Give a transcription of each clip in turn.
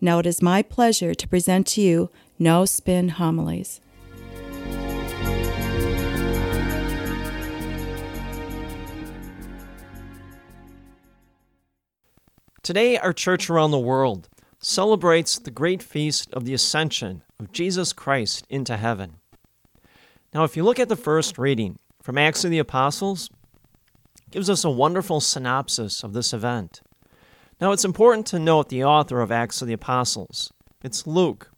Now it is my pleasure to present to you No Spin Homilies. Today, our church around the world celebrates the great feast of the ascension of Jesus Christ into heaven. Now, if you look at the first reading from Acts of the Apostles, gives us a wonderful synopsis of this event. Now, it's important to note the author of Acts of the Apostles. It's Luke,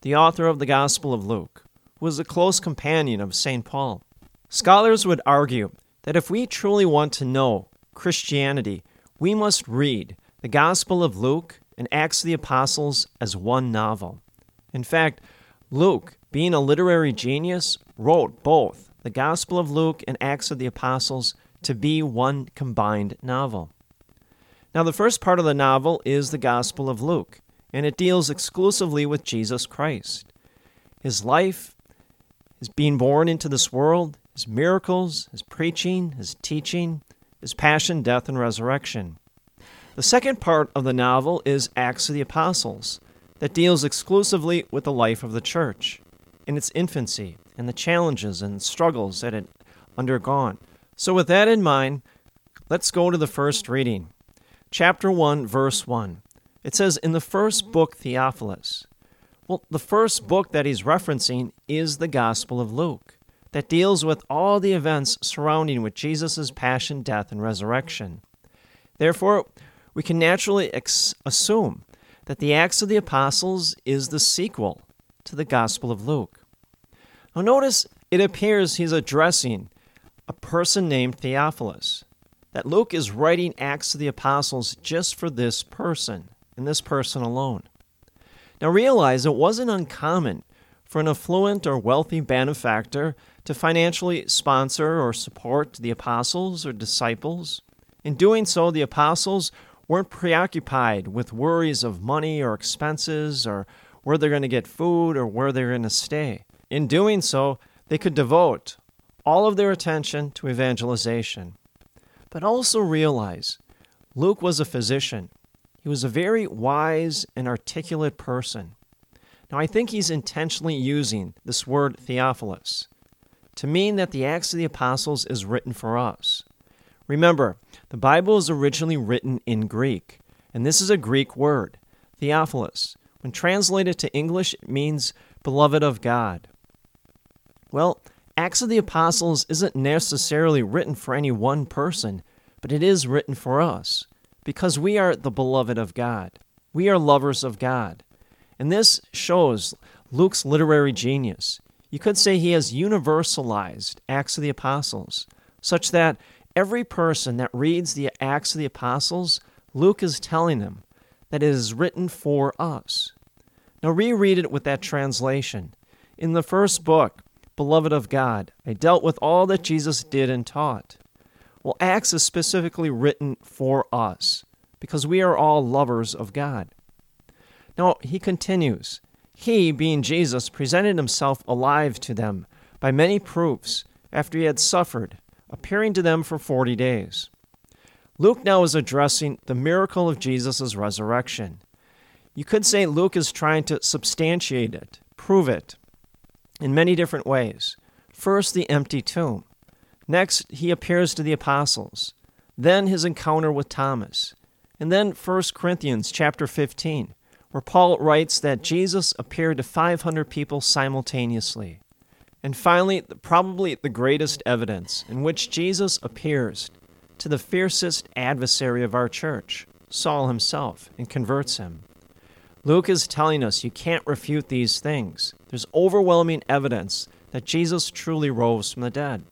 the author of the Gospel of Luke, who was a close companion of St. Paul. Scholars would argue that if we truly want to know Christianity, we must read the Gospel of Luke and Acts of the Apostles as one novel. In fact, Luke, being a literary genius, wrote both the Gospel of Luke and Acts of the Apostles to be one combined novel. Now, the first part of the novel is the Gospel of Luke, and it deals exclusively with Jesus Christ. His life, his being born into this world, his miracles, his preaching, his teaching, his passion, death, and resurrection. The second part of the novel is Acts of the Apostles, that deals exclusively with the life of the church in its infancy and the challenges and struggles that it undergone. So, with that in mind, let's go to the first reading chapter 1, verse 1. It says, In the first book, Theophilus. Well, the first book that he's referencing is the Gospel of Luke, that deals with all the events surrounding with Jesus' passion, death, and resurrection. Therefore, we can naturally ex- assume that the Acts of the Apostles is the sequel to the Gospel of Luke. Now, notice it appears he's addressing a person named Theophilus that Luke is writing Acts of the Apostles just for this person, and this person alone. Now realize it wasn't uncommon for an affluent or wealthy benefactor to financially sponsor or support the apostles or disciples. In doing so, the apostles weren't preoccupied with worries of money or expenses or where they're going to get food or where they're going to stay. In doing so, they could devote all of their attention to evangelization. But also realize Luke was a physician. He was a very wise and articulate person. Now, I think he's intentionally using this word Theophilus to mean that the Acts of the Apostles is written for us. Remember, the Bible is originally written in Greek, and this is a Greek word, Theophilus. When translated to English, it means beloved of God. Well, Acts of the Apostles isn't necessarily written for any one person, but it is written for us because we are the beloved of God. We are lovers of God. And this shows Luke's literary genius. You could say he has universalized Acts of the Apostles, such that every person that reads the Acts of the Apostles, Luke is telling them that it is written for us. Now, reread it with that translation. In the first book, Beloved of God, I dealt with all that Jesus did and taught. Well, Acts is specifically written for us because we are all lovers of God. Now, he continues He, being Jesus, presented himself alive to them by many proofs after he had suffered, appearing to them for forty days. Luke now is addressing the miracle of Jesus' resurrection. You could say Luke is trying to substantiate it, prove it, in many different ways. First, the empty tomb. Next, he appears to the apostles. Then his encounter with Thomas. And then 1 Corinthians chapter 15, where Paul writes that Jesus appeared to 500 people simultaneously. And finally, probably the greatest evidence in which Jesus appears to the fiercest adversary of our church, Saul himself, and converts him. Luke is telling us you can't refute these things. There's overwhelming evidence that Jesus truly rose from the dead.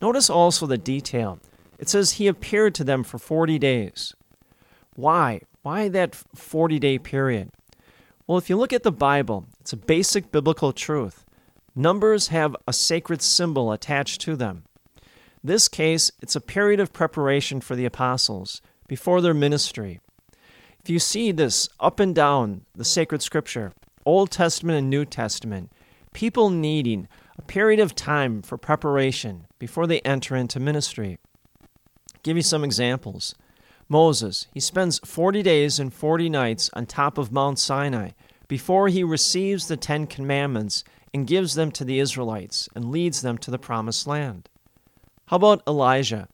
Notice also the detail. It says he appeared to them for 40 days. Why? Why that 40 day period? Well, if you look at the Bible, it's a basic biblical truth. Numbers have a sacred symbol attached to them. This case, it's a period of preparation for the apostles before their ministry. If you see this up and down the sacred scripture, Old Testament and New Testament, people needing a period of time for preparation before they enter into ministry. I'll give you some examples. Moses, he spends 40 days and 40 nights on top of Mount Sinai before he receives the Ten Commandments and gives them to the Israelites and leads them to the Promised Land. How about Elijah?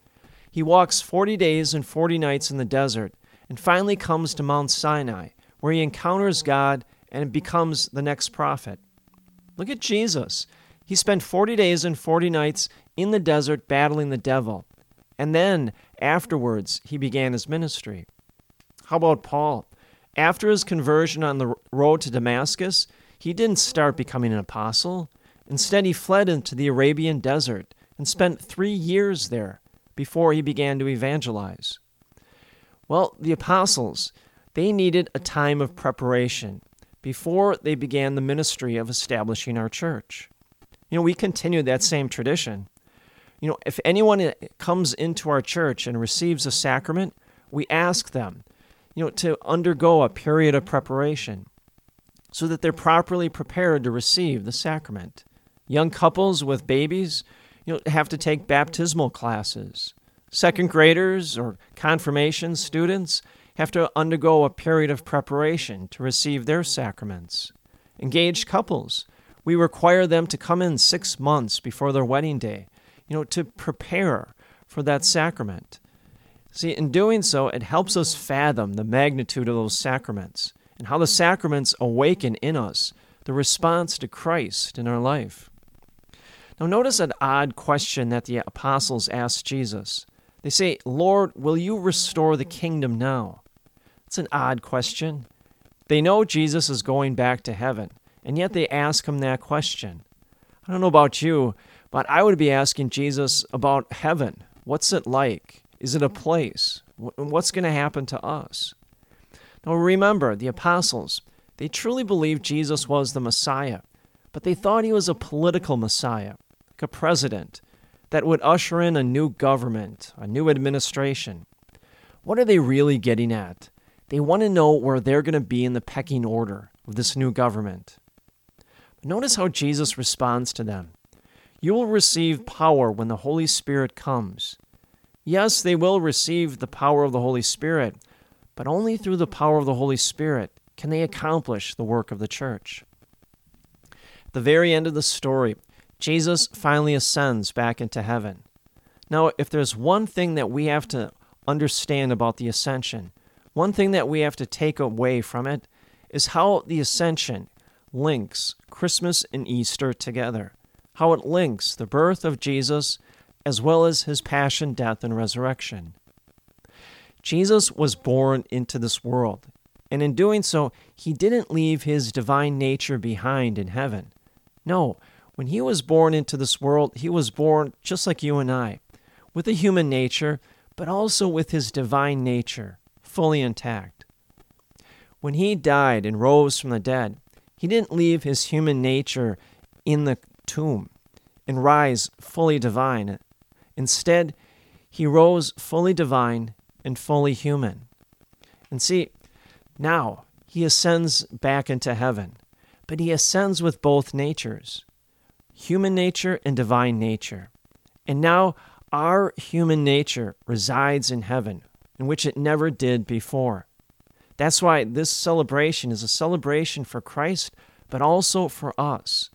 He walks 40 days and 40 nights in the desert and finally comes to Mount Sinai, where he encounters God and becomes the next prophet. Look at Jesus. He spent 40 days and 40 nights in the desert battling the devil, and then afterwards he began his ministry. How about Paul? After his conversion on the road to Damascus, he didn't start becoming an apostle. Instead, he fled into the Arabian desert and spent three years there before he began to evangelize. Well, the apostles, they needed a time of preparation before they began the ministry of establishing our church. You know, we continue that same tradition. You know, if anyone comes into our church and receives a sacrament, we ask them, you know, to undergo a period of preparation so that they're properly prepared to receive the sacrament. Young couples with babies, you know, have to take baptismal classes. Second graders or confirmation students have to undergo a period of preparation to receive their sacraments. Engaged couples, we require them to come in six months before their wedding day, you know, to prepare for that sacrament. See, in doing so, it helps us fathom the magnitude of those sacraments and how the sacraments awaken in us the response to Christ in our life. Now, notice an odd question that the apostles asked Jesus. They say, Lord, will you restore the kingdom now? It's an odd question. They know Jesus is going back to heaven, and yet they ask him that question. I don't know about you, but I would be asking Jesus about heaven. What's it like? Is it a place? What's going to happen to us? Now remember, the apostles, they truly believed Jesus was the Messiah, but they thought he was a political Messiah, like a president, that would usher in a new government, a new administration. What are they really getting at? They want to know where they're going to be in the pecking order of this new government. But notice how Jesus responds to them. You will receive power when the Holy Spirit comes. Yes, they will receive the power of the Holy Spirit, but only through the power of the Holy Spirit can they accomplish the work of the church. At the very end of the story, Jesus finally ascends back into heaven. Now, if there's one thing that we have to understand about the ascension, one thing that we have to take away from it is how the ascension links Christmas and Easter together, how it links the birth of Jesus as well as his passion, death, and resurrection. Jesus was born into this world, and in doing so, he didn't leave his divine nature behind in heaven. No, when he was born into this world, he was born just like you and I, with a human nature, but also with his divine nature, fully intact. When he died and rose from the dead, he didn't leave his human nature in the tomb and rise fully divine. Instead, he rose fully divine and fully human. And see, now he ascends back into heaven, but he ascends with both natures human nature and divine nature. And now our human nature resides in heaven, in which it never did before. That's why this celebration is a celebration for Christ, but also for us.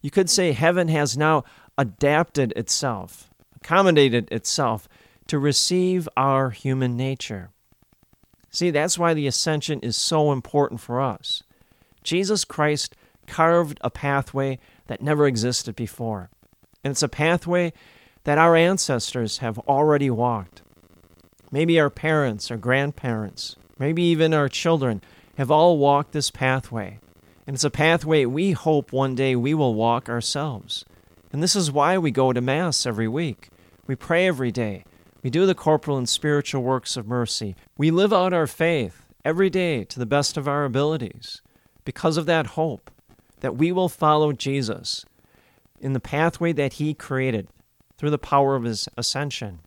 You could say heaven has now adapted itself, accommodated itself to receive our human nature. See, that's why the ascension is so important for us. Jesus Christ carved a pathway that never existed before. And it's a pathway that our ancestors have already walked. Maybe our parents or grandparents, maybe even our children have all walked this pathway. And it's a pathway we hope one day we will walk ourselves. And this is why we go to Mass every week. We pray every day. We do the corporal and spiritual works of mercy. We live out our faith every day to the best of our abilities. because of that hope that we will follow Jesus in the pathway that he created through the power of his ascension.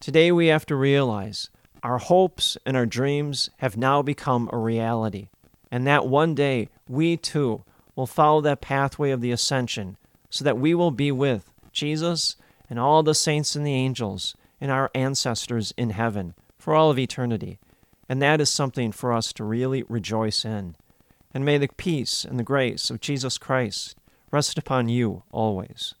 Today we have to realize our hopes and our dreams have now become a reality, and that one day we too will follow that pathway of the ascension so that we will be with Jesus and all the saints and the angels and our ancestors in heaven for all of eternity. And that is something for us to really rejoice in. And may the peace and the grace of Jesus Christ rest upon you always.